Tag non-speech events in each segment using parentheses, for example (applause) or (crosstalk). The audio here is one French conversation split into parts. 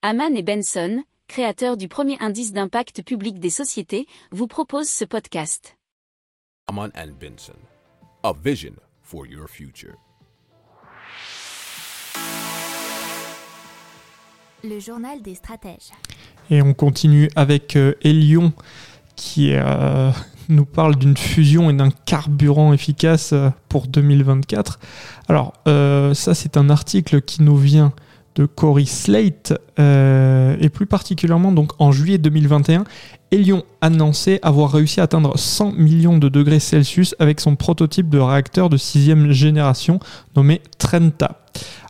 Haman et Benson, créateurs du premier indice d'impact public des sociétés, vous proposent ce podcast. Haman and Benson, a vision for your future. Le journal des stratèges. Et on continue avec euh, Elion qui euh, (laughs) nous parle d'une fusion et d'un carburant efficace euh, pour 2024. Alors euh, ça c'est un article qui nous vient de Cory Slate euh, et plus particulièrement donc en juillet 2021, Elion annonçait avoir réussi à atteindre 100 millions de degrés Celsius avec son prototype de réacteur de sixième génération nommé Trenta.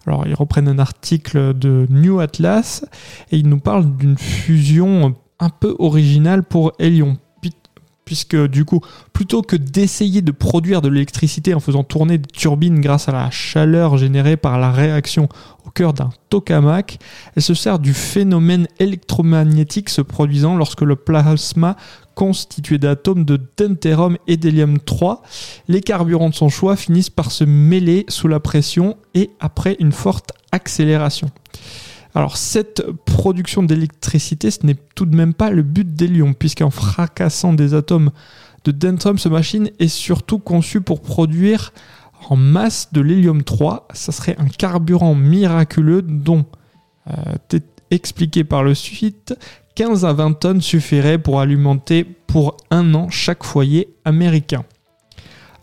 Alors ils reprennent un article de New Atlas et ils nous parlent d'une fusion un peu originale pour Elion puisque du coup, plutôt que d'essayer de produire de l'électricité en faisant tourner des turbines grâce à la chaleur générée par la réaction au cœur d'un tokamak, elle se sert du phénomène électromagnétique se produisant lorsque le plasma constitué d'atomes de deutérium et d'hélium 3, les carburants de son choix finissent par se mêler sous la pression et après une forte accélération. Alors cette production d'électricité, ce n'est tout de même pas le but d'Hélium, puisqu'en fracassant des atomes de deutérium, ce machine est surtout conçue pour produire en masse de l'hélium 3. Ça serait un carburant miraculeux dont, euh, expliqué par le suite, 15 à 20 tonnes suffiraient pour alimenter pour un an chaque foyer américain.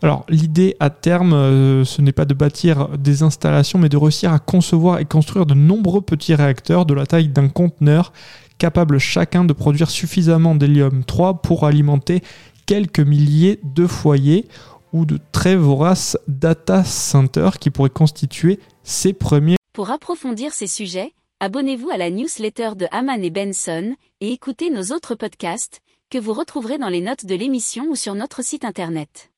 Alors l'idée à terme, euh, ce n'est pas de bâtir des installations, mais de réussir à concevoir et construire de nombreux petits réacteurs de la taille d'un conteneur, capables chacun de produire suffisamment d'hélium 3 pour alimenter quelques milliers de foyers ou de très voraces data centers qui pourraient constituer ces premiers. Pour approfondir ces sujets, abonnez-vous à la newsletter de Haman et Benson et écoutez nos autres podcasts que vous retrouverez dans les notes de l'émission ou sur notre site internet.